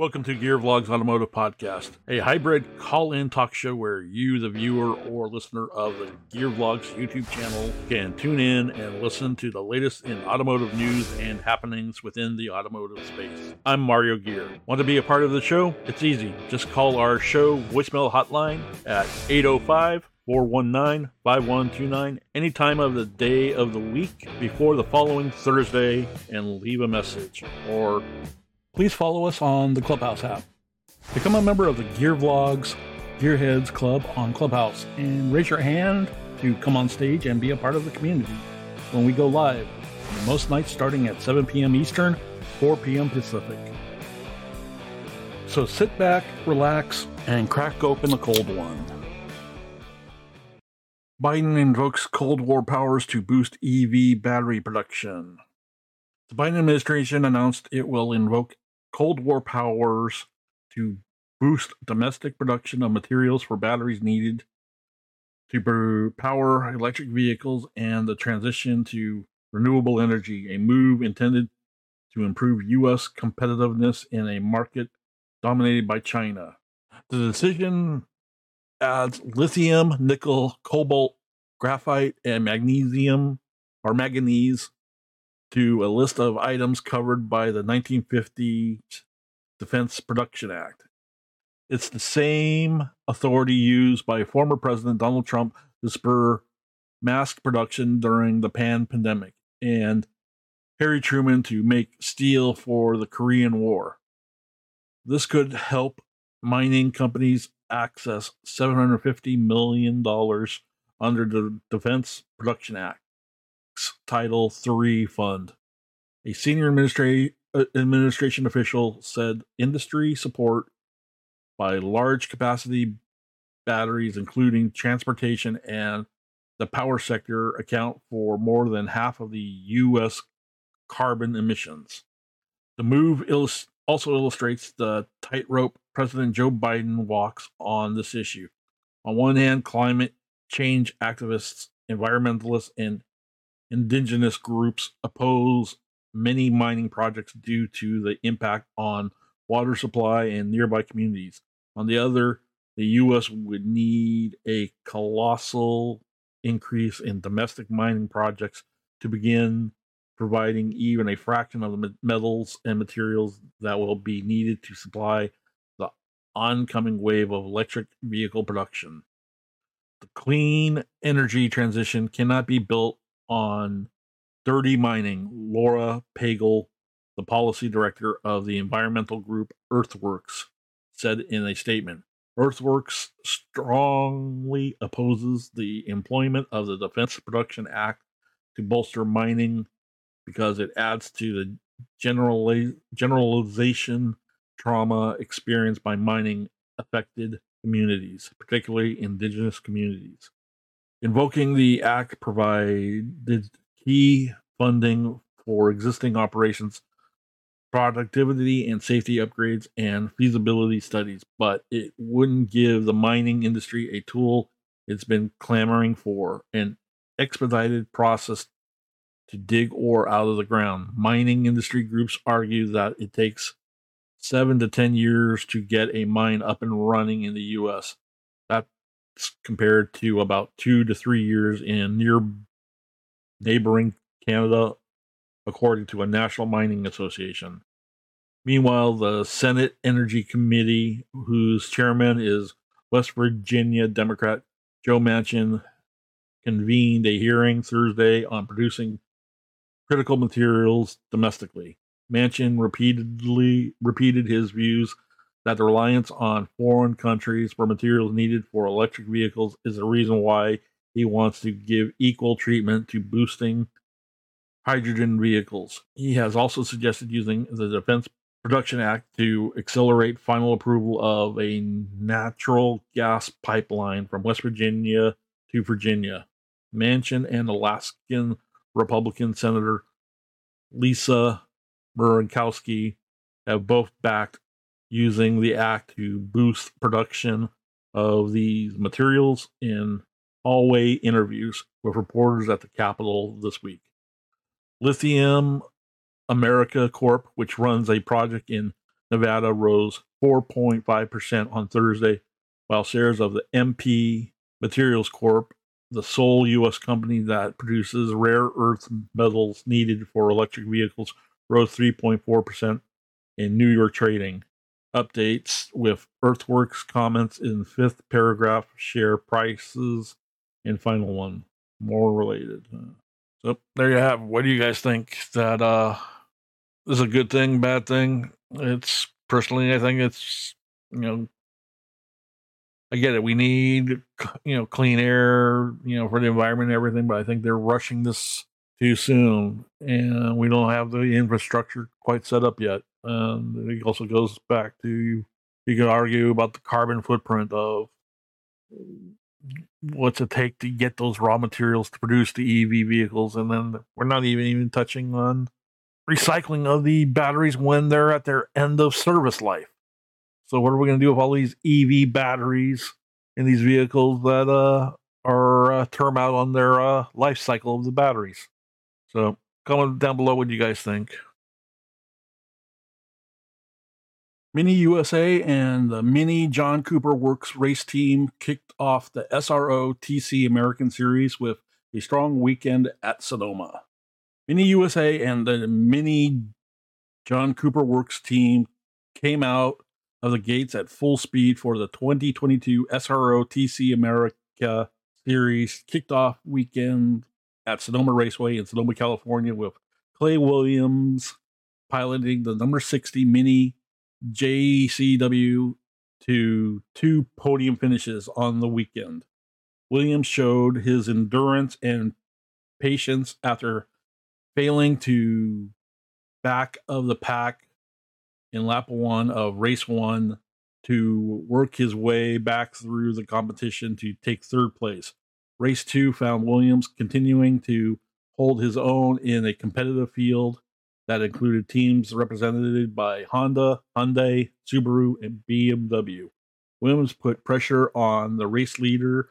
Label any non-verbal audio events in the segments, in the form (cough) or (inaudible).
Welcome to Gear Vlogs Automotive Podcast, a hybrid call in talk show where you, the viewer or listener of the Gear Vlogs YouTube channel, can tune in and listen to the latest in automotive news and happenings within the automotive space. I'm Mario Gear. Want to be a part of the show? It's easy. Just call our show voicemail hotline at 805 419 5129 any time of the day of the week before the following Thursday and leave a message. Or please follow us on the Clubhouse app. Become a member of the Gear Vlogs Gearheads Club on Clubhouse and raise your hand to come on stage and be a part of the community when we go live. Most nights starting at 7 p.m. Eastern, 4 p.m. Pacific. So sit back, relax, and crack open a cold one. Biden invokes Cold War powers to boost EV battery production. The Biden administration announced it will invoke Cold War powers to boost domestic production of materials for batteries needed to power electric vehicles and the transition to renewable energy, a move intended to improve U.S. competitiveness in a market dominated by China. The decision adds lithium, nickel, cobalt, graphite, and magnesium or manganese to a list of items covered by the 1950 Defense Production Act. It's the same authority used by former President Donald Trump to spur mass production during the pan pandemic and Harry Truman to make steel for the Korean War. This could help mining companies access $750 million under the Defense Production Act. Title III fund. A senior administra- uh, administration official said industry support by large capacity batteries, including transportation and the power sector, account for more than half of the U.S. carbon emissions. The move illus- also illustrates the tightrope President Joe Biden walks on this issue. On one hand, climate change activists, environmentalists, and indigenous groups oppose many mining projects due to the impact on water supply and nearby communities. On the other, the U.S. would need a colossal increase in domestic mining projects to begin providing even a fraction of the metals and materials that will be needed to supply the oncoming wave of electric vehicle production. The clean energy transition cannot be built on dirty mining, Laura Pagel, the policy director of the environmental group Earthworks, said in a statement. Earthworks strongly opposes the employment of the Defense Production Act to bolster mining because it adds to the generali- generalization trauma experienced by mining affected communities, particularly indigenous communities. Invoking the act provided key funding for existing operations, productivity and safety upgrades, and feasibility studies, but it wouldn't give the mining industry a tool it's been clamoring for an expedited process to dig ore out of the ground. Mining industry groups argue that it takes seven to 10 years to get a mine up and running in the US compared to about two to three years in near neighboring Canada, according to a National Mining Association. Meanwhile, the Senate Energy Committee, whose chairman is West Virginia Democrat Joe Manchin, convened a hearing Thursday on producing critical materials domestically. Manchin repeatedly repeated his views that the reliance on foreign countries for materials needed for electric vehicles is the reason why he wants to give equal treatment to boosting hydrogen vehicles. He has also suggested using the Defense Production Act to accelerate final approval of a natural gas pipeline from West Virginia to Virginia. Manchin and Alaskan Republican Senator Lisa Murkowski have both backed using the act to boost production of these materials in hallway interviews with reporters at the Capitol this week. Lithium America Corp, which runs a project in Nevada rose 4.5% on Thursday, while shares of the MP Materials Corp, the sole U.S. company that produces rare earth metals needed for electric vehicles, rose 3.4% in New York trading. Updates with Earthworks comments in fifth paragraph, share prices and final one. More related. So there you have. What do you guys think? That uh, is a good thing, bad thing? It's personally, I think it's you know, I get it. We need you know clean air, you know, for the environment and everything, but I think they're rushing this too soon, and we don't have the infrastructure quite set up yet. And it also goes back to you can argue about the carbon footprint of what's it take to get those raw materials to produce the EV vehicles, and then we're not even even touching on recycling of the batteries when they're at their end of service life. So what are we going to do with all these EV batteries in these vehicles that uh, are uh, term out on their uh, life cycle of the batteries? So comment down below what you guys think. Mini USA and the Mini John Cooper Works race team kicked off the SRO TC American Series with a strong weekend at Sonoma. Mini USA and the Mini John Cooper Works team came out of the gates at full speed for the 2022 SRO TC America Series kicked off weekend at Sonoma Raceway in Sonoma, California, with Clay Williams piloting the number 60 Mini JCW to two podium finishes on the weekend. Williams showed his endurance and patience after failing to back of the pack in lap one of race one to work his way back through the competition to take third place. Race two found Williams continuing to hold his own in a competitive field that included teams represented by Honda, Hyundai, Subaru, and BMW. Williams put pressure on the race leader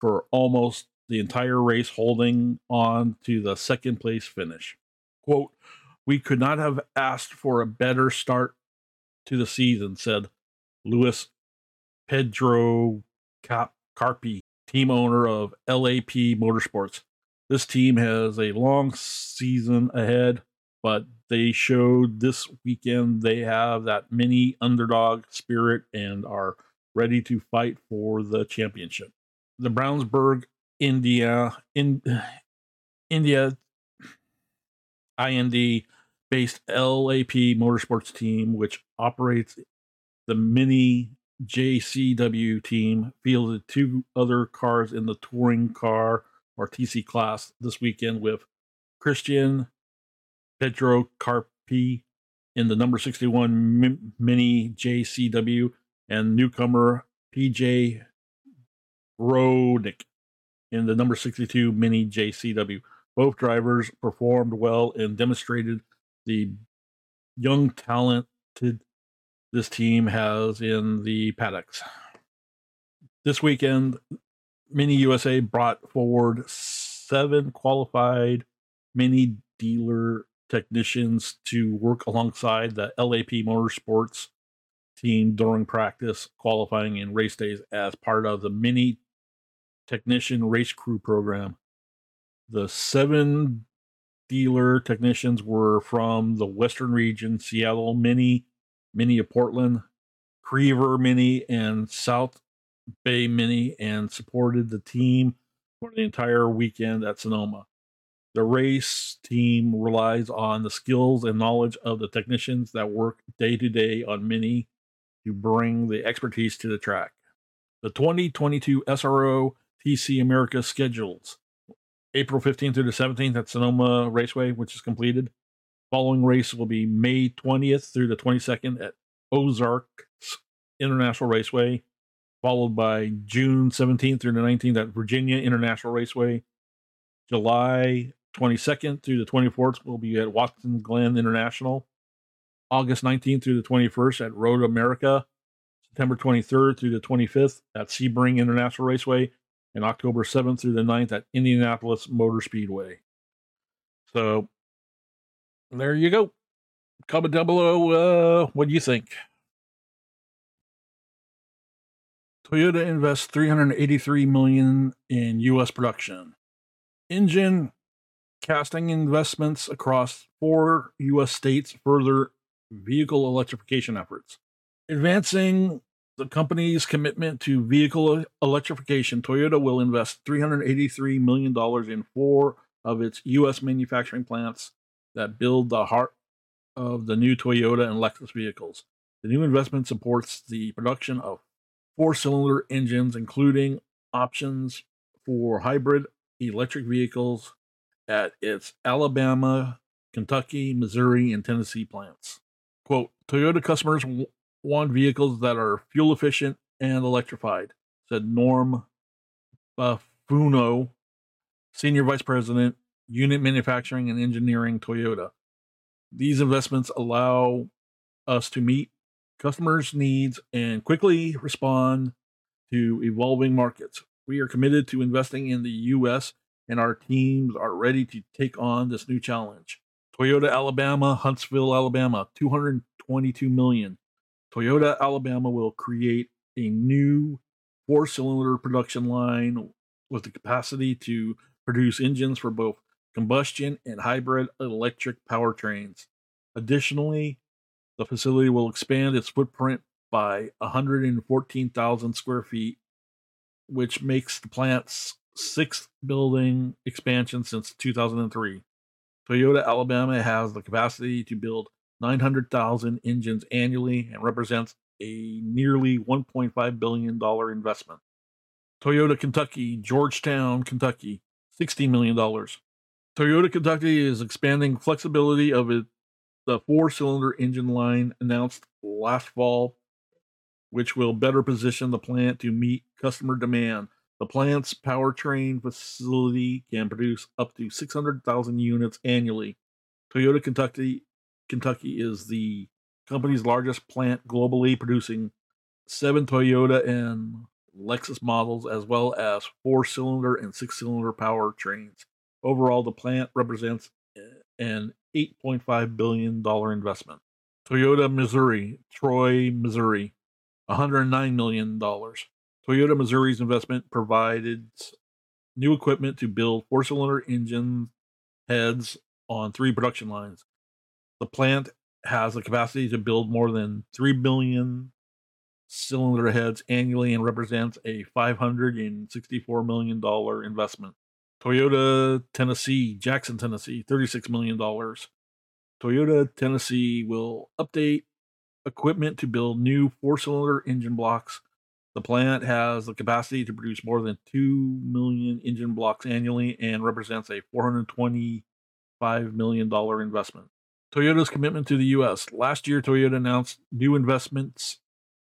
for almost the entire race, holding on to the second place finish. Quote, We could not have asked for a better start to the season, said Luis Pedro Cap- Carpi, team owner of LAP Motorsports. This team has a long season ahead but they showed this weekend they have that mini underdog spirit and are ready to fight for the championship. The Brownsburg, India, in (sighs) India, IND based LAP Motorsports team, which operates the mini JCW team, fielded two other cars in the touring car or TC class this weekend with Christian Pedro Carpi in the number 61 Mini JCW and newcomer PJ Rodick in the number 62 Mini JCW. Both drivers performed well and demonstrated the young talented this team has in the paddocks. This weekend, Mini USA brought forward seven qualified mini dealer technicians to work alongside the LAP Motorsports team during practice, qualifying, and race days as part of the mini technician race crew program. The seven dealer technicians were from the Western region, Seattle Mini, Mini of Portland, Creever Mini, and South Bay Mini, and supported the team for the entire weekend at Sonoma. The race team relies on the skills and knowledge of the technicians that work day to day on Mini to bring the expertise to the track. The 2022 SRO TC America schedules April 15th through the 17th at Sonoma Raceway, which is completed. Following race will be May 20th through the 22nd at Ozarks International Raceway, followed by June 17th through the 19th at Virginia International Raceway, July 22nd through the 24th will be at Watkins Glen International. August 19th through the 21st at Road America. September 23rd through the 25th at Sebring International Raceway. And October 7th through the 9th at Indianapolis Motor Speedway. So there you go. Comment down below. Uh, what do you think? Toyota invests 383 million in U.S. production. Engine casting investments across four U.S. states further vehicle electrification efforts. Advancing the company's commitment to vehicle electrification, Toyota will invest $383 million in four of its U.S. manufacturing plants that build the heart of the new Toyota and Lexus vehicles. The new investment supports the production of four cylinder engines, including options for hybrid electric vehicles at its Alabama, Kentucky, Missouri, and Tennessee plants. Quote Toyota customers want vehicles that are fuel efficient and electrified, said Norm Bafunno, Senior Vice President, Unit Manufacturing and Engineering, Toyota. These investments allow us to meet customers' needs and quickly respond to evolving markets. We are committed to investing in the U.S., and our teams are ready to take on this new challenge. Toyota Alabama, Huntsville, Alabama, 222 million. Toyota Alabama will create a new four cylinder production line with the capacity to produce engines for both combustion and hybrid electric powertrains. Additionally, the facility will expand its footprint by 114,000 square feet, which makes the plant's sixth building expansion since 2003. Toyota Alabama has the capacity to build 900,000 engines annually and represents a nearly $1.5 billion investment. Toyota Kentucky, Georgetown, Kentucky, $60 million. Toyota Kentucky is expanding flexibility of it, the four cylinder engine line announced last fall, which will better position the plant to meet customer demand. The plant's powertrain facility can produce up to 600,000 units annually. Toyota Kentucky Kentucky is the company's largest plant globally, producing seven Toyota and Lexus models, as well as four cylinder and six cylinder powertrains. Overall, the plant represents eh, an $8.5 billion investment. Toyota Missouri, Troy, Missouri, $109 million. Toyota Missouri's investment provided new equipment to build four cylinder engine heads on three production lines. The plant has the capacity to build more than 3 billion cylinder heads annually and represents a $564 million investment. Toyota Tennessee, Jackson, Tennessee, $36 million. Toyota Tennessee will update equipment to build new four cylinder engine blocks. The plant has the capacity to produce more than 2 million engine blocks annually and represents a $425 million investment. Toyota's commitment to the U.S. Last year, Toyota announced new investments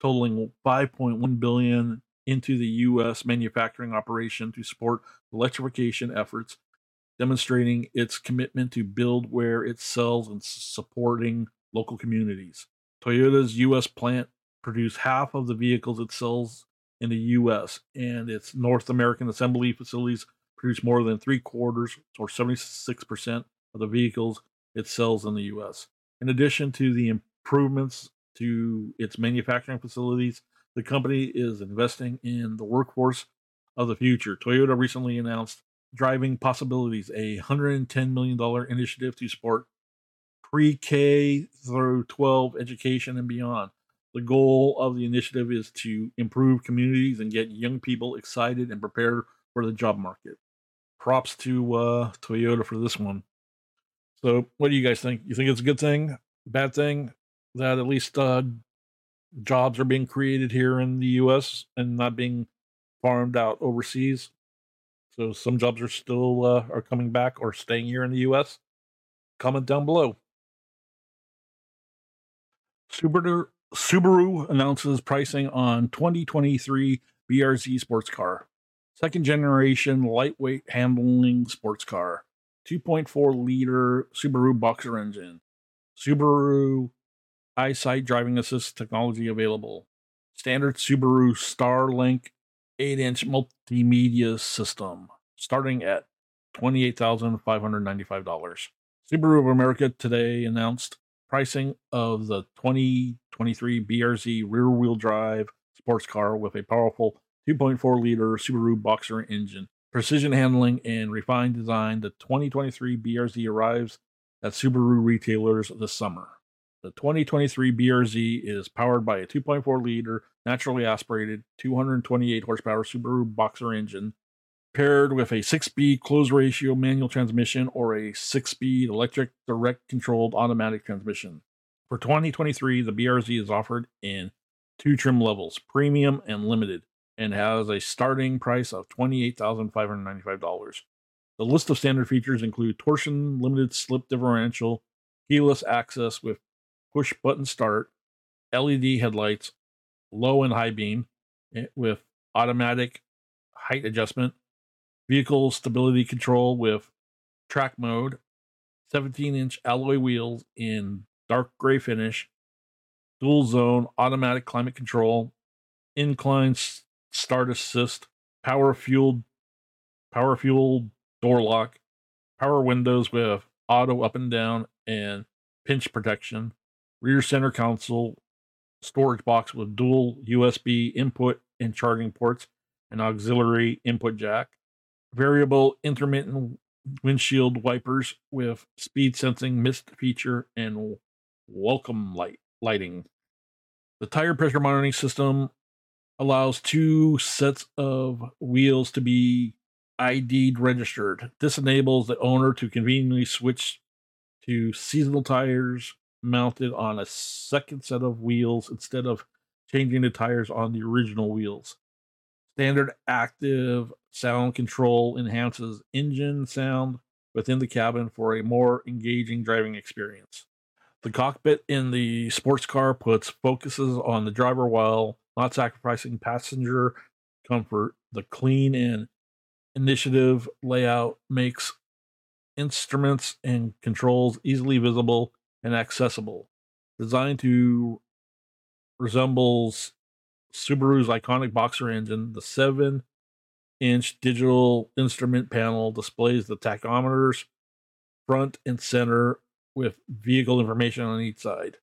totaling 5.1 billion into the U.S. manufacturing operation to support electrification efforts, demonstrating its commitment to build where it sells and supporting local communities. Toyota's U.S. plant produced half of the vehicles it sells in the U.S., and its North American assembly facilities produce more than three quarters or 76% of the vehicles it sells in the US. In addition to the improvements to its manufacturing facilities, the company is investing in the workforce of the future. Toyota recently announced Driving Possibilities, a $110 million initiative to support pre K through 12 education and beyond. The goal of the initiative is to improve communities and get young people excited and prepared for the job market. Props to uh, Toyota for this one. So, what do you guys think? You think it's a good thing, bad thing that at least uh, jobs are being created here in the U.S. and not being farmed out overseas? So, some jobs are still uh, are coming back or staying here in the U.S. Comment down below. Subaru Subaru announces pricing on 2023 BRZ sports car, second generation lightweight handling sports car. 2.4 liter Subaru Boxer engine, Subaru EyeSight driving assist technology available, standard Subaru Starlink 8 inch multimedia system, starting at $28,595. Subaru of America today announced pricing of the 2023 BRZ rear wheel drive sports car with a powerful 2.4 liter Subaru Boxer engine. Precision handling and refined design, the 2023 BRZ arrives at Subaru retailers this summer. The 2023 BRZ is powered by a 2.4 liter naturally aspirated 228 horsepower Subaru Boxer engine paired with a 6 speed close ratio manual transmission or a 6 speed electric direct controlled automatic transmission. For 2023, the BRZ is offered in two trim levels premium and limited and has a starting price of $28,595. The list of standard features include Torsen limited slip differential, keyless access with push button start, LED headlights, low and high beam eh, with automatic height adjustment, vehicle stability control with track mode, 17 inch alloy wheels in dark gray finish, dual zone automatic climate control, incline start assist, power fueled power fueled door lock, power windows with auto up and down and pinch protection, rear center console, storage box with dual USB input and charging ports, and auxiliary input jack, variable intermittent windshield wipers with speed sensing mist feature and welcome light lighting. The tire pressure monitoring system allows two sets of wheels to be ID'd registered. This enables the owner to conveniently switch to seasonal tires mounted on a second set of wheels instead of changing the tires on the original wheels. Standard active sound control enhances engine sound within the cabin for a more engaging driving experience. The cockpit in the sports car puts focuses on the driver while not sacrificing passenger comfort. The clean and initiative layout makes instruments and controls easily visible and accessible. Designed to resembles Subaru's iconic boxer engine, the 7 inch digital instrument panel displays the tachometers front and center with vehicle information on each side.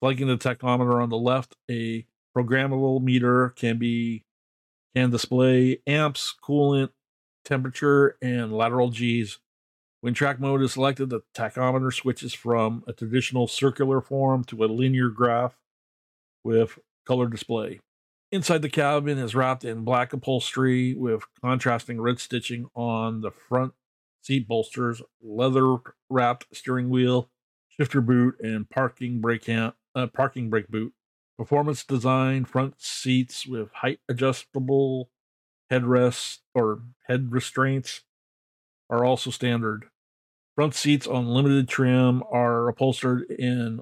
Flanking the tachometer on the left, a programmable meter can be can display amps, coolant, temperature, and lateral G's when track mode is selected, the tachometer switches from a traditional circular form to a linear graph with color display. Inside the cabin is wrapped in black upholstery with contrasting red stitching on the front seat bolsters, leather wrapped steering wheel, shifter boot, and parking brake uh, parking brake boot. Performance design front seats with height adjustable headrests or head restraints are also standard. Front seats on limited trim are upholstered in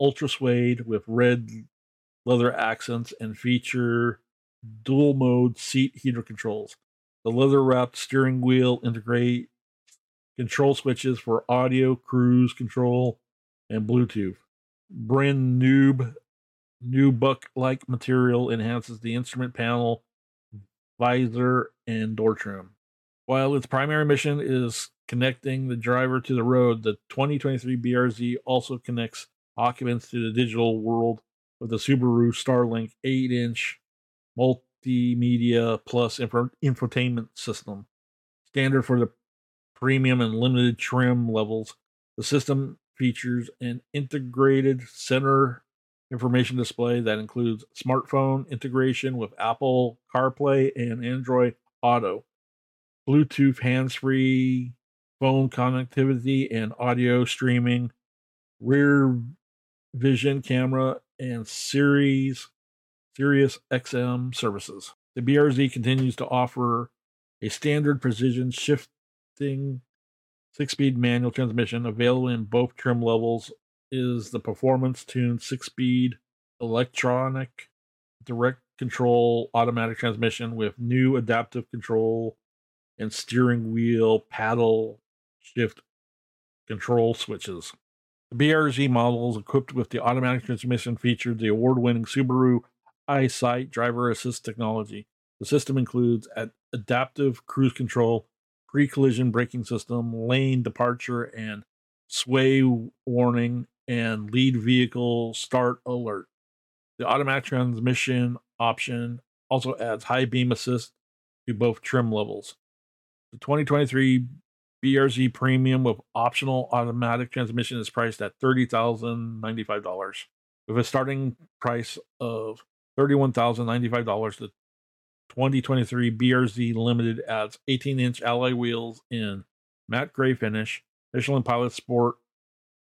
ultra suede with red leather accents and feature dual mode seat heater controls. The leather wrapped steering wheel integrate control switches for audio, cruise control, and Bluetooth. Brand new buck like material enhances the instrument panel, visor, and door trim. While its primary mission is connecting the driver to the road, the 2023 BRZ also connects occupants to the digital world with the Subaru Starlink 8 inch multimedia plus info- infotainment system. Standard for the premium and limited trim levels, the system features an integrated center information display that includes smartphone integration with Apple CarPlay and Android Auto. Bluetooth hands free phone connectivity and audio streaming, rear vision camera, and series Sirius XM services. The BRZ continues to offer a standard precision shifting six speed manual transmission available in both trim levels is the performance tuned six speed electronic direct control automatic transmission with new adaptive control and steering wheel paddle shift control switches. The BRZ model is equipped with the automatic transmission featured the award winning Subaru EyeSight driver assist technology. The system includes adaptive cruise control, pre collision braking system, lane departure, and sway warning, and lead vehicle start alert. The automatic transmission option also adds high beam assist to both trim levels. The 2023 BRZ Premium with optional automatic transmission is priced at $30,095 with a starting price of $31,095. The 2023 BRZ Limited adds 18 inch alloy wheels in matte gray finish, Michelin Pilot Sport,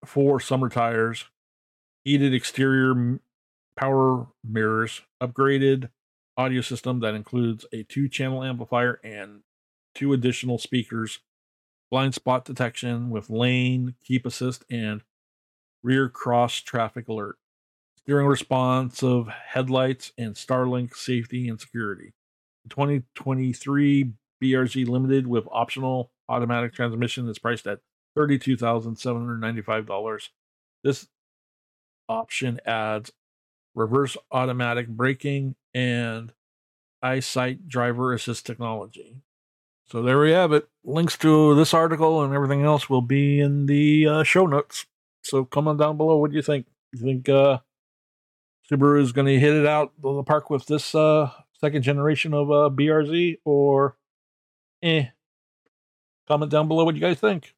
four summer tires, heated exterior power mirrors, upgraded audio system that includes a two channel amplifier and two additional speakers, blind spot detection with lane, keep assist, and rear cross traffic alert, steering responsive headlights, and Starlink safety and security. The 2023 BRZ Limited with optional automatic transmission is priced at $32,795. This option adds reverse automatic braking and eyesight driver assist technology. So there we have it. Links to this article and everything else will be in the uh, show notes. So comment down below. What do you think? You think uh, Subaru is going to hit it out of the park with this uh, second generation of uh, BRZ, or eh? Comment down below what you guys think.